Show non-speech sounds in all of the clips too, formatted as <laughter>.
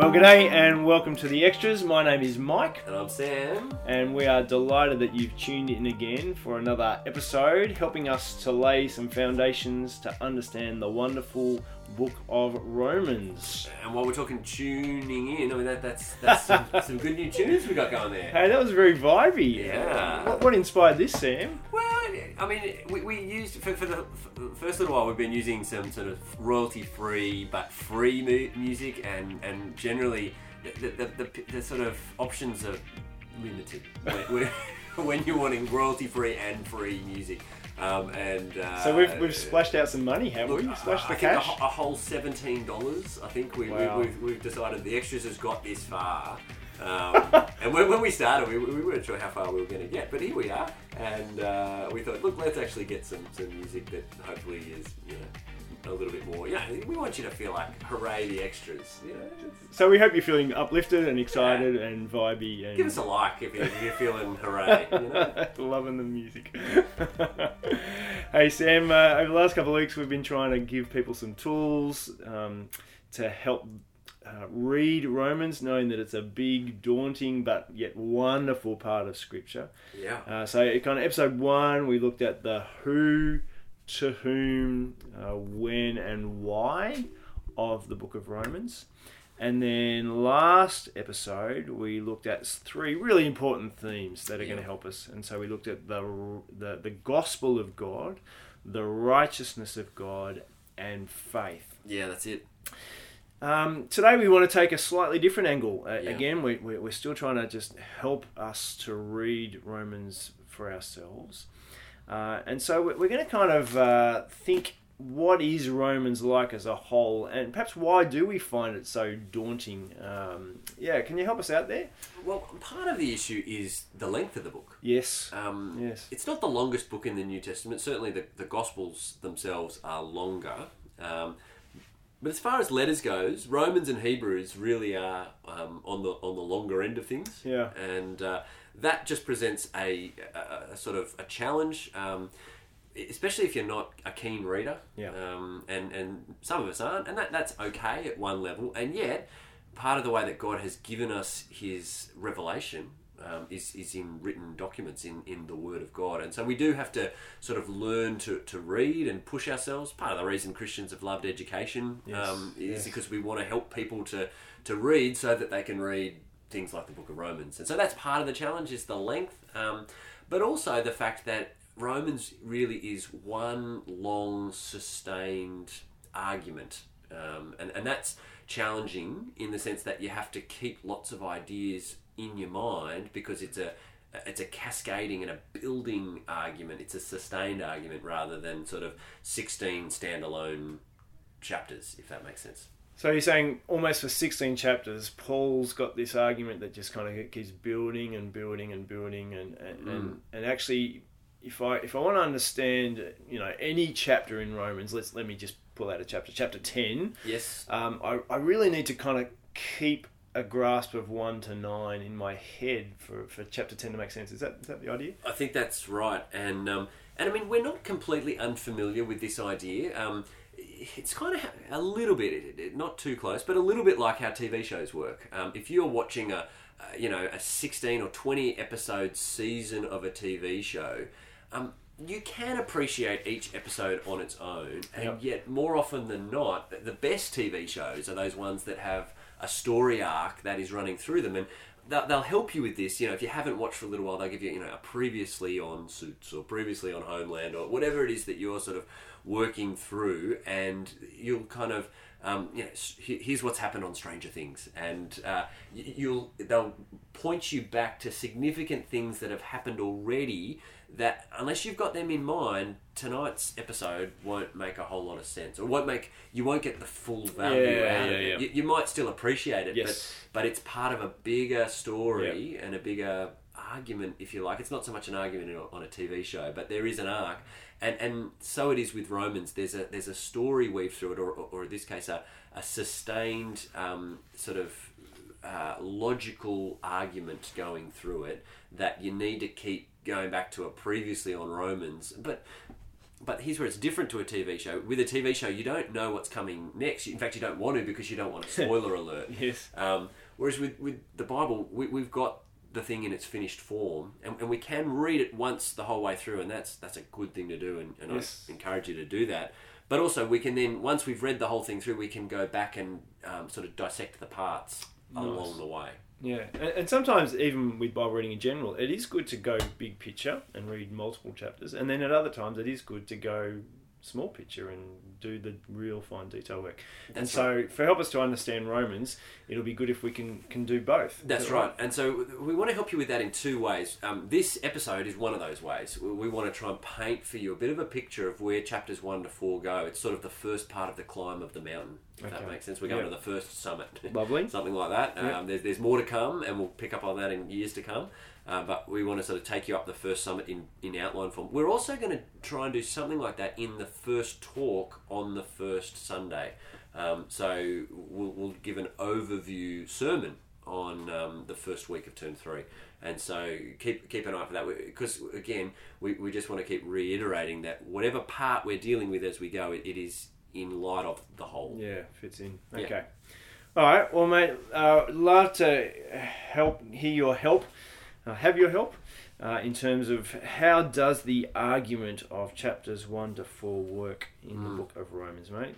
Well, g'day and welcome to the extras. My name is Mike, And I'm Sam. and we are delighted that you've tuned in again for another episode, helping us to lay some foundations to understand the wonderful book of Romans. And while we're talking tuning in, I mean that, that's that's some, <laughs> some good new tunes we got going there. Hey, that was very vibey. Yeah. What, what inspired this, Sam? I mean, we, we used for, for the first little while we've been using some sort of royalty free but free mu- music, and and generally the the, the, the, the sort of options are limited <laughs> when, when, you're wanting royalty free and free music. Um, and uh, So we've, we've splashed out some money, haven't Look, we? Splashed I the think a cash. A, whole seventeen dollars. I think we, Wow. we, we've, we've decided the extras has got this far. Um, <laughs> and when, when we started, we, we weren't sure how far we were going to get, but here we are. And uh, we thought, look, let's actually get some, some music that hopefully is, you know, a little bit more. Yeah, we want you to feel like hooray the extras. You know, So we hope you're feeling uplifted and excited and vibey and give us a like if you're, if you're feeling hooray. You <laughs> know. Loving the music. <laughs> hey Sam, uh, over the last couple of weeks we've been trying to give people some tools um, to help uh, read Romans, knowing that it's a big, daunting, but yet wonderful part of Scripture. Yeah. Uh, so, kind of episode one, we looked at the who, to whom, uh, when, and why of the book of Romans. And then last episode, we looked at three really important themes that are going to help us. And so we looked at the, the, the gospel of God, the righteousness of God, and faith. Yeah, that's it. Um, today we want to take a slightly different angle. Uh, Yeah. Again, we, we, we're still trying to just help us to read Romans for ourselves. Uh, and so we're, we're going to kind of uh, think what is Romans like as a whole, and perhaps why do we find it so daunting? Um, yeah, can you help us out there? Well, part of the issue is the length of the book. Yes. Um, Yes. It's not the longest book in the New Testament. Certainly, the, the Gospels themselves are longer. Um, but as far as letters goes, Romans and Hebrews really are um, on the on the longer end of things. Yeah. And uh, that just presents a, a, a sort of a challenge, um, especially if you're not a keen reader. Yeah. Um, and and some of us aren't, and that that's okay at one level. And yet, part of the way that God has given us His revelation um, is, is in written documents in, in the Word of God. And so we do have to sort of learn to, to read and push ourselves. Part of the reason Christians have loved education Yes, um, is yes. because we want to help people to, to read so that they can read things like the Book of Romans. And so that's part of the challenge is the length, um, but also the fact that Romans really is one long, sustained argument. Um, and, and that's challenging in the sense that you have to keep lots of ideas in your mind because it's a it's a cascading and a building argument. It's a sustained argument rather than sort of 16 standalone chapters, if that makes sense. So you're saying almost for 16 chapters, Paul's got this argument that just kind of keeps building and building and building, and and, and, and actually, if I if I want to understand, you know, any chapter in Romans, let's let me just pull out a chapter, chapter 10. Yes. Um, I I really need to kind of keep a grasp of one to nine in my head for, for chapter 10 to make sense. Is that is that the idea? I think that's right, and um, and I mean we're not completely unfamiliar with this idea. Um, it's kind of a little bit, it- it- not too close, but a little bit like how TV shows work. Um, if you're watching a, a, you know, a 16 or 20 episode season of a TV show, um, you can appreciate each episode on its own, and Yep. yet more often than not, the best TV shows are those ones that have a story arc that is running through them, and they'll, help you with this. You know, if you haven't watched for a little while, they'll give you, you know, a previously on Suits or previously on Homeland or whatever it is that you're sort of working through, and you'll kind of. Um, you know, here's what's happened on Stranger Things, and uh, you'll they'll point you back to significant things that have happened already. That unless you've got them in mind, tonight's episode won't make a whole lot of sense, or won't make you won't get the full value Yeah, out of it. yeah. You, you might still appreciate it, Yes. but but it's part of a bigger story and a bigger argument, if you like. It's not so much an argument on- a TV show, but there is an arc, and and so it is with Romans. There's a there's a story weave through it, or, or, or in this case, a, a sustained um, sort of uh, logical argument going through it that you need to keep going back to a previously on Romans, but but here's where it's different to a TV show. With a TV show, you don't know what's coming next. In fact, you don't want to because you don't want a <laughs> spoiler alert. Yes. Um, whereas with, with the Bible, we, we've got the thing in its finished form, and, and we can read it once the whole way through, and that's that's a good thing to do, and, and Yes. I encourage you to do that. But also, we can then once we've read the whole thing through, we can go back and um, sort of dissect the parts along the way. Yeah, and, and sometimes even with Bible reading in general, it is good to go big picture and read multiple chapters, and then at other times it is good to go small picture and do the real fine detail work. and That's so, for help us to understand Romans, it'll be good if we can can do both. That's that right. And so we want to help you with that in two ways. Um, this episode is one of those ways. We- want to try and paint for you a bit of a picture of where chapters one to four go. It's sort of the first part of the climb of the mountain, if that makes sense. We're going Yeah. to the first summit. Lovely. <laughs> Something like that. Yeah. Um, there's, there's more to come, and we'll pick up on that in years to come. Uh, but we want to sort of take you up the first summit in, in outline form. We're also going to try and do something like that in the first talk on the first Sunday. Um, so we'll, we'll give an overview sermon on um, the first week of term three. And so keep keep an eye for that because again we, we just want to keep reiterating that whatever part we're dealing with as we go, it, it is in light of the whole. Yeah, fits in. Yeah. Okay. All right. Well, mate, uh, love to help hear your help, uh, have your help uh, in terms of how does the argument of chapters one to four work in Hmm. the book of Romans, mate?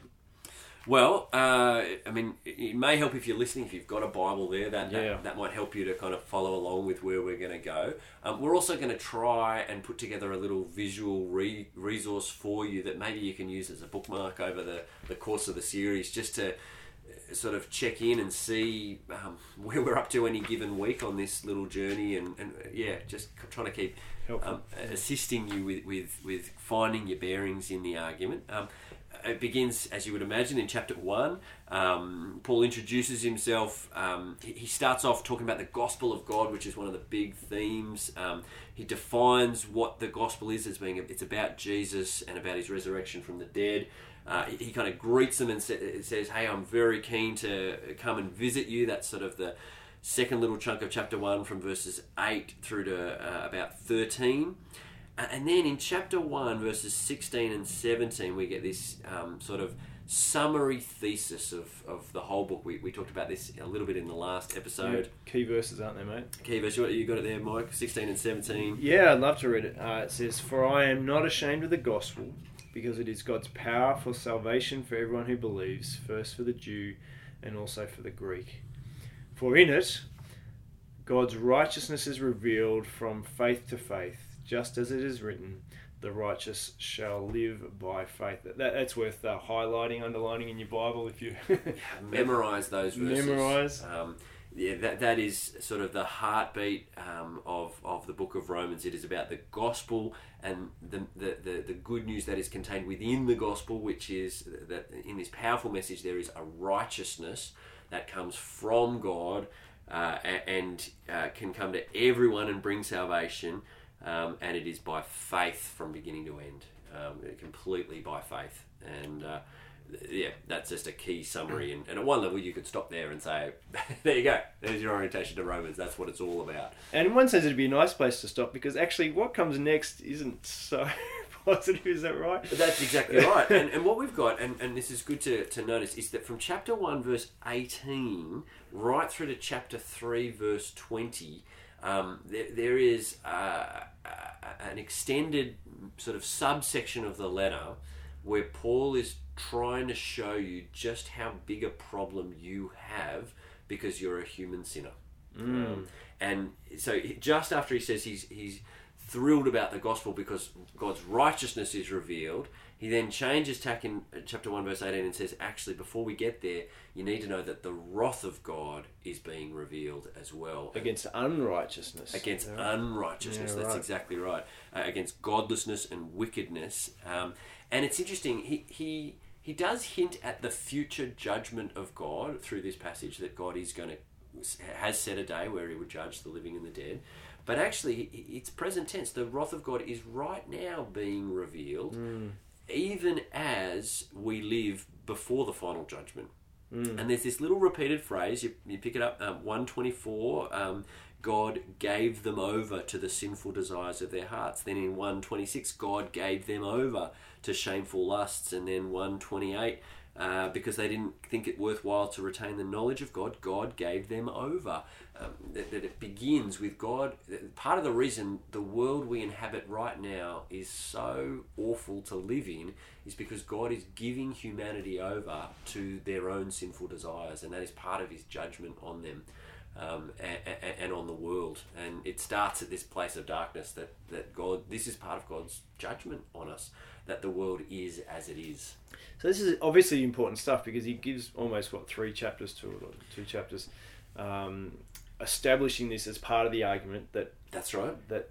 Well, uh, I mean, it may help if you're listening. If you've got a Bible there, that Yeah. that, that might help you to kind of follow along with where we're going to go. Um, we're also going to try and put together a little visual re- resource for you that maybe you can use as a bookmark over the, the course of the series, just to sort of check in and see um, where we're up to any given week on this little journey, and, and yeah, just trying to keep um, assisting you with, with, with finding your bearings in the argument. Um, it begins, as you would imagine, in chapter 1. Um, Paul introduces himself. Um, he, he starts off talking about the gospel of God, which is one of the big themes. Um, he defines what the gospel is as being it's about Jesus and about his resurrection from the dead. Uh, he, kind of greets them and says, Hey, I'm very keen to come and visit you. That's sort of the second little chunk of chapter 1 from verses 8 through to uh, about 13. Uh, And then in chapter 1, verses 16 and 17, we get this um, sort of summary thesis of, of the whole book. We, we talked about this a little bit in the last episode. Key verses, aren't they, mate? Key verses. you you got it there, Mike? 16 and 17. Yeah, I'd love to read it. Uh, it says, For I am not ashamed of the gospel, because it is God's power for salvation for everyone who believes, first for the Jew and also for the Greek. For in it, God's righteousness is revealed from faith to faith, just as it is written, the righteous shall live by faith. That, that's worth uh, highlighting, underlining in your Bible if you <laughs> Memorize those verses. Memorize. Um, yeah, that, that is sort of the heartbeat um, of, of the book of Romans. It is about the gospel and the, the, the, the good news that is contained within the gospel, which is that in this powerful message there is a righteousness that comes from God uh, and uh, can come to everyone and bring salvation. Um, and it is by faith from beginning to end, um, completely by faith. And uh, yeah, that's just a key summary. And, and at one level, you could stop there and say, <laughs> there you go, there's your orientation to Romans. That's what it's all about. And in one sense, it'd be a nice place to stop because actually, what comes next isn't so <laughs> positive. Is that right? But that's exactly right. And, and what we've got, and, and this is good to, to notice, is that from chapter 1, verse 18, right through to chapter 3, verse 20, um, there, there is uh, a- an extended sort of subsection of the letter where Paul is trying to show you just how big a problem you have because you're a human sinner. Um, and so just after he says he's he's thrilled about the gospel because God's righteousness is revealed, he then changes tack in uh, chapter 1 verse 18 and says actually before we get there you need to know that the wrath of God is being revealed as well Against unrighteousness. against Yeah. unrighteousness. Yeah, That's right. exactly right. Uh, against godlessness and wickedness. Um, and it's interesting. He he he does hint at the future judgment of God through this passage that God is going to has set a day where He would judge the living and the dead. But actually, it's present tense. The wrath of God is right now being revealed, even as we live before the final judgment. And there's this little repeated phrase, you, you pick it up, um, 124, um, God gave them over to the sinful desires of their hearts. Then in 126, God gave them over to shameful lusts. And then 128, uh, because they didn't think it worthwhile to retain the knowledge of God, God gave them over. Um, that, that it begins with God. Part of the reason the world we inhabit right now is so awful to live in is because God is giving humanity over to their own sinful desires, and that is part of His judgment on them. Um, and, and, on the world. And it starts at this place of darkness that, that God, this is part of God's judgment on us, that the world is as it is. So this is obviously important stuff because he gives almost what three chapters to it, or two chapters, um, establishing this as part of the argument that that's right that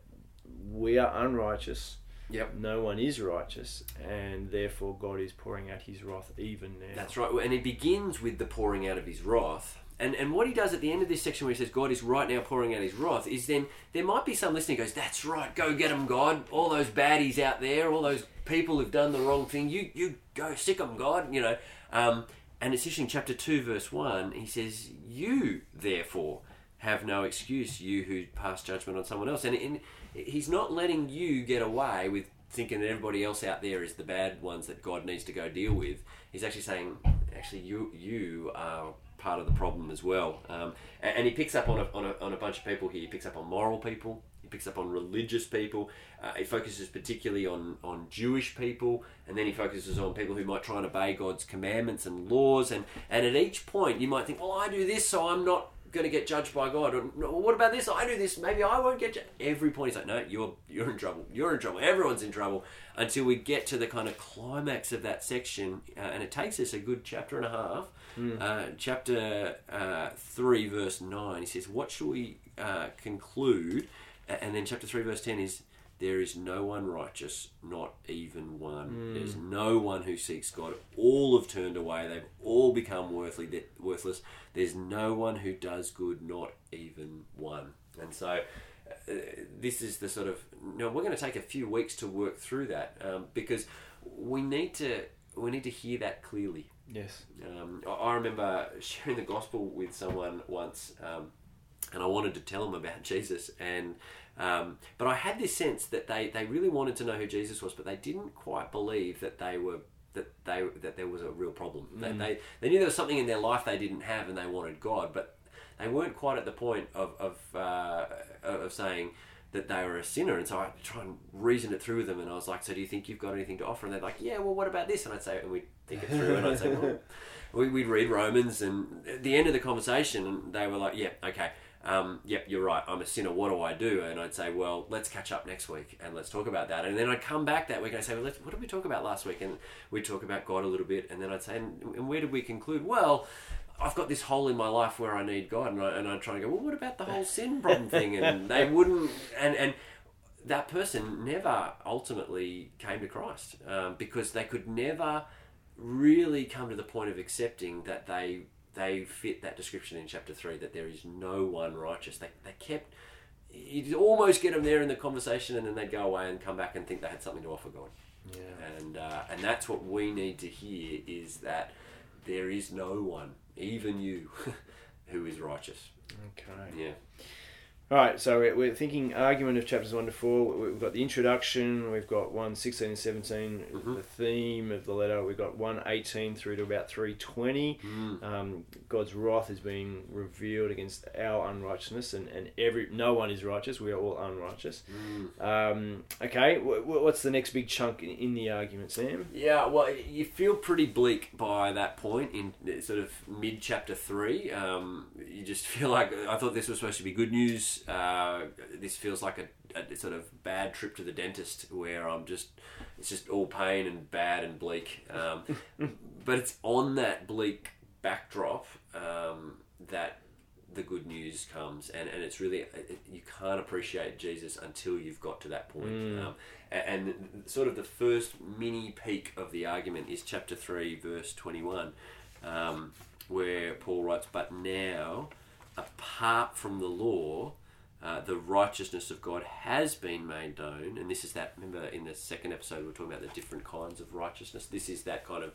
we are unrighteous. Yep. No one is righteous, and therefore God is pouring out His wrath even now. That's right, and it begins with the pouring out of His wrath and and what he does at the end of this section where he says God is right now pouring out his wrath is then there might be some listening goes, That's right, go get them, God. All those baddies out there, all those people who've done the wrong thing, you you go sic them, God, you know. Um, and it's interesting, chapter two, verse one, he says, You therefore have no excuse, you who pass judgment on someone else. And, and he's not letting you get away with thinking that everybody else out there is the bad ones that God needs to go deal with. He's actually saying, actually, you you are part of the problem as well. Um, and, and, he picks up on a, on, a, on a bunch of people here. He picks up on moral people. He picks up on religious people. Uh, he focuses particularly on, on Jewish people, and then he focuses on people who might try and obey God's commandments and laws. And, and at each point, you might think, well, I do this, so I'm not going to get judged by God. Or what about this? I do this. Maybe I won't get judged. Every point he's like, no, you're you're in trouble. You're in trouble. Everyone's in trouble until we get to the kind of climax of that section, uh, and it takes us a good chapter and a half. Mm. Uh, chapter uh, three, verse nine. He says, "What shall we uh, conclude?" And then chapter three, verse ten is there is no one righteous, not even one. Mm. There's no one who seeks God. All have turned away. They've all become worthless. worthless. There's no one who does good, not even one. And so, uh, this is the sort of. Know, we're going to take a few weeks to work through that um, because we need to we need to hear that clearly. Yes. Um, I remember sharing the gospel with someone once, um, and I wanted to tell them about <laughs> Jesus and um, but I had this sense that they, they really wanted to know who Jesus was, but they didn't quite believe that they were that they that there was a real problem. Mm. They, they knew there was something in their life they didn't have, and they wanted God, but they weren't quite at the point of of, uh, of saying that they were a sinner. And so I try and reason it through with them, and I was like, "So do you think you've got anything to offer?" And they're like, "Yeah, well, what about this?" And I'd say, and we'd think it through, and I'd say, "Well." <laughs> We'd read Romans, and at the end of the conversation, they were like, "Yeah, okay." um, yep, you're right, I'm a sinner, what do I do? And I'd say, well, let's catch up next week and let's talk about that. And then I'd come back that week and I'd say, well, what did we talk about last week? And we'd talk about God a little bit. And then I'd say, and, and where did we conclude? Well, I've got this hole in my life where I need God. And, I, and I'd try to go, well, what about the whole sin problem thing? And <laughs> they wouldn't, and, and that person never ultimately came to Christ um, because they could never really come to the point of accepting that they they fit that description in chapter 3 that there is no one righteous. They, they kept, you'd almost get them there in the conversation and then they'd go away and come back and think they had something to offer God. Yeah. And, uh, and that's what we need to hear is that there is no one, even you, <laughs> who is righteous. Okay. Yeah. All right, so we're thinking argument of chapters 1 to 4. We've got the introduction, we've got 1 16 and 17, mm-hmm. the theme of the letter, we've got 1 18 through to about 320. Mm. Um, God's wrath is being revealed against our unrighteousness, and, and every no one is righteous, we are all unrighteous. Mm. Um, okay, what's the next big chunk in, in, the argument, Sam? Yeah, well, you feel pretty bleak by that point in sort of mid chapter 3. Um, you just <laughs> feel like I thought this was supposed to be good news uh, this feels like a, a, sort of bad trip to the dentist where I'm just it's just all pain and bad and bleak. Um, <laughs> but it's on that bleak backdrop um, that the good news comes, and, and it's really it, you can't appreciate Jesus until you've got to that point. Mm. Um, and, and, sort of the first mini peak of the argument is chapter three, verse twenty-one, um, where Paul writes, "But now." Apart from the law, uh, the righteousness of God has been made known, and this is that. Remember, in the second episode, we are talking about the different kinds of righteousness. This is that kind of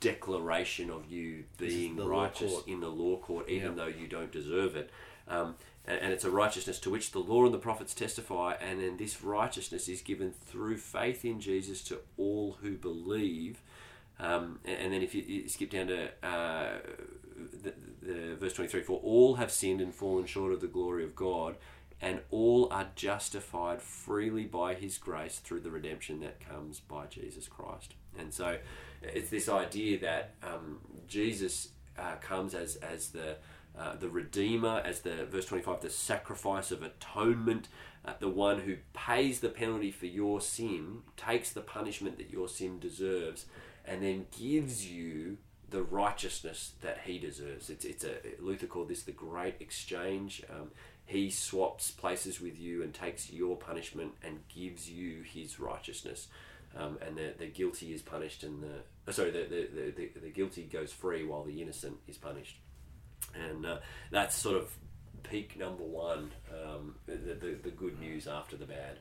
declaration of you being righteous in the law court, even though you don't deserve it. Um, and, and it's a righteousness to which the law and the prophets testify, and then this righteousness is given through faith in Jesus to all who believe. Um, and, and then if you, you skip down to uh, the, the verse 23 for all have sinned and fallen short of the glory of god and all are justified freely by his grace through the redemption that comes by jesus christ. And so it's this idea that um, jesus uh, comes as as the uh, the redeemer as the verse 25 the sacrifice of atonement uh, the one who pays the penalty for your sin takes the punishment that your sin deserves and then gives you the righteousness that he deserves. It's, it's a Luther called this the great exchange. Um, he swaps places with you and takes your punishment and gives you his righteousness. Um, and the, the guilty is punished, and the uh, sorry, the, the, the, the, guilty goes free while the innocent is punished. And uh, that's sort of peak number one, um, the, the, the good news after the bad.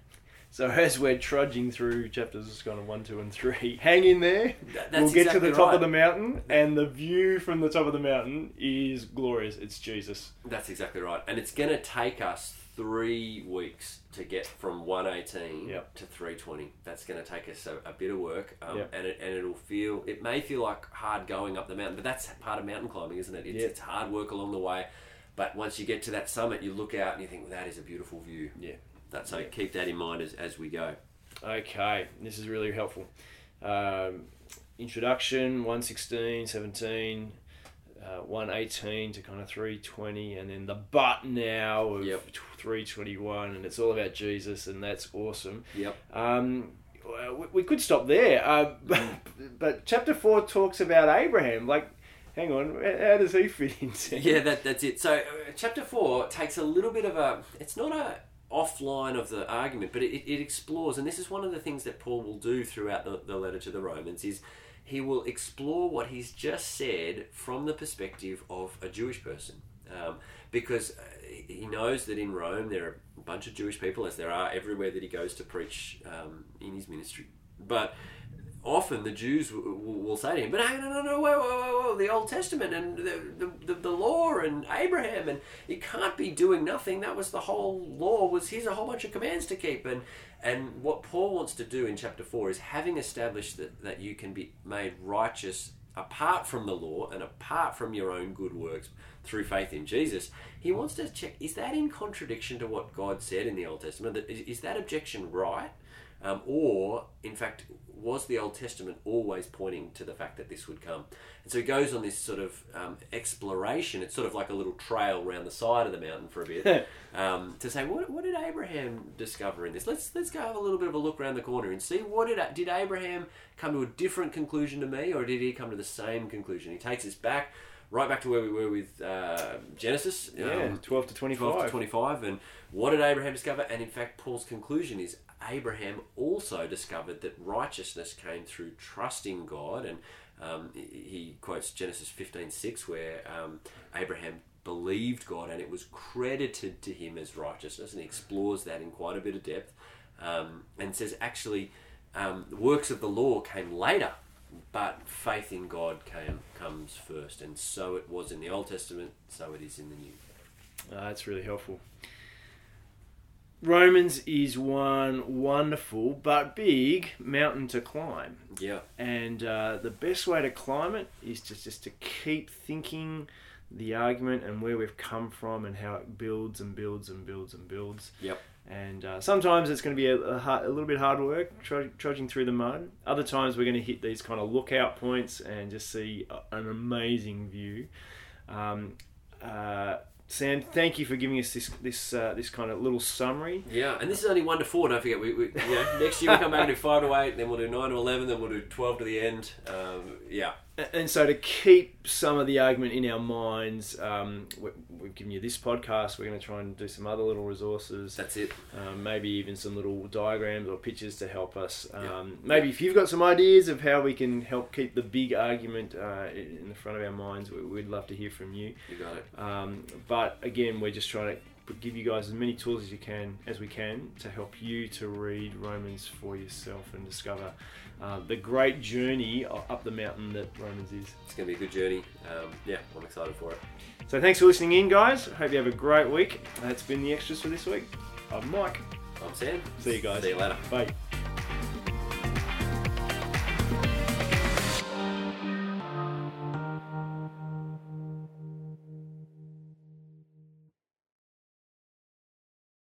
So as we're trudging through chapters kind of one, two, and three, <laughs> hang in there. That- we'll get to the top right. of the mountain, and the view from the top of the mountain is glorious. It's Jesus. That's exactly right. And it's going to take us three weeks to get from 118 Yep. to 320. That's going to take us a, a bit of work. Um, Yep. and, it, and it'll feel, it may feel like hard going up the mountain, but that's part of mountain climbing, isn't it? It's, Yep. it's hard work along the way. But once you get to that summit, you look out and you think, well, that is a beautiful view. Yeah. That, so keep that in mind as, as we go. Okay, this is really helpful. Um, introduction 116, 17, uh, 118 to kind of 320, and then the but now of Yep. 321, and it's all about Jesus, and that's awesome. Yep. Um, we- we could stop there, uh, <laughs> but, but chapter 4 talks about Abraham. Like, hang on, how does he fit into <laughs> Yeah, that, that's it. So, uh, chapter four takes a little bit of a. It's not a offline of the argument, but it, it explores, and this is one of the things that Paul will do throughout the, the letter to the Romans is he will explore what he's just said from the perspective of a Jewish person, um, because uh, he knows that in Rome there are a bunch of Jewish people, as there are everywhere that he goes to preach um, in his ministry, but often the Jews will, will say to him, "But no, no, no, whoa, whoa, whoa, the Old Testament and the, the, the, law and Abraham, and you can't be doing nothing. That was the whole law. Was here's a whole bunch of commands to keep." And and what Paul wants to do in chapter four is having established that that you can be made righteous apart from the law and apart from your own good works through faith in Jesus, he wants to check is that in contradiction to what God said in the Old Testament? That is, is that objection right? Um, or, in fact, was the Old Testament always pointing to the fact that this would come? And so he goes on this sort of um, exploration. It's sort of like a little trail around the side of the mountain for a bit <laughs> um, to say, what, what did Abraham discover in this? Let's let's go have a little bit of a look around the corner and see what did did Abraham come to a different conclusion to me, or did he come to the same conclusion? He takes us back. Right back to where we were with uh, Genesis, Yeah, um, 12 to 25. 12 to 25. And what did Abraham discover? And in fact, Paul's conclusion is Abraham also discovered that righteousness came through trusting God. And um, he- he quotes Genesis 15 6, where um, Abraham believed God and it was credited to him as righteousness. And he explores that in quite a bit of depth um, and says actually, um, works of the law came later. But faith in God came comes first, and so it was in the Old Testament, so it is in the New. Uh, that's really helpful. Romans is one wonderful but big mountain to climb, Yeah, and uh, the best way to climb it is just just to keep thinking the argument and where we've come from and how it builds and builds and builds and builds. Yep. And uh, sometimes it's going to be a, a, hard, a little bit hard work tr- trudging through the mud. Other times we're going to hit these kind of lookout points and just see a- an amazing view. Um, uh, Sam, thank you for giving us this this uh, this kind of little summary. yeah, and this is only one to four. Don't forget, we, we you know, next year we come back and do five to eight, then we'll do nine to eleven, then we'll do twelve to the end. Um, yeah, And so, to keep some of the argument in our minds, um, we- we've given you this podcast. We're going to try and do some other little resources, that's it. um, maybe even some little diagrams or pictures to help us. Yeah. Um, maybe if you've got some ideas of how we can help keep the big argument uh, in the front of our minds, we- we'd love to hear from you. You got it. Um, but again, we're just trying to give you guys as many tools as you can, as we can, to help you to read Romans for yourself and discover uh, the great journey up the mountain that Romans is. It's going to be a good journey. Um, yeah, I'm excited for it. So thanks for listening in, guys. Hope you have a great week. That's been the extras for this week. I'm Mike. I'm Sam. See you guys. See you later. Bye.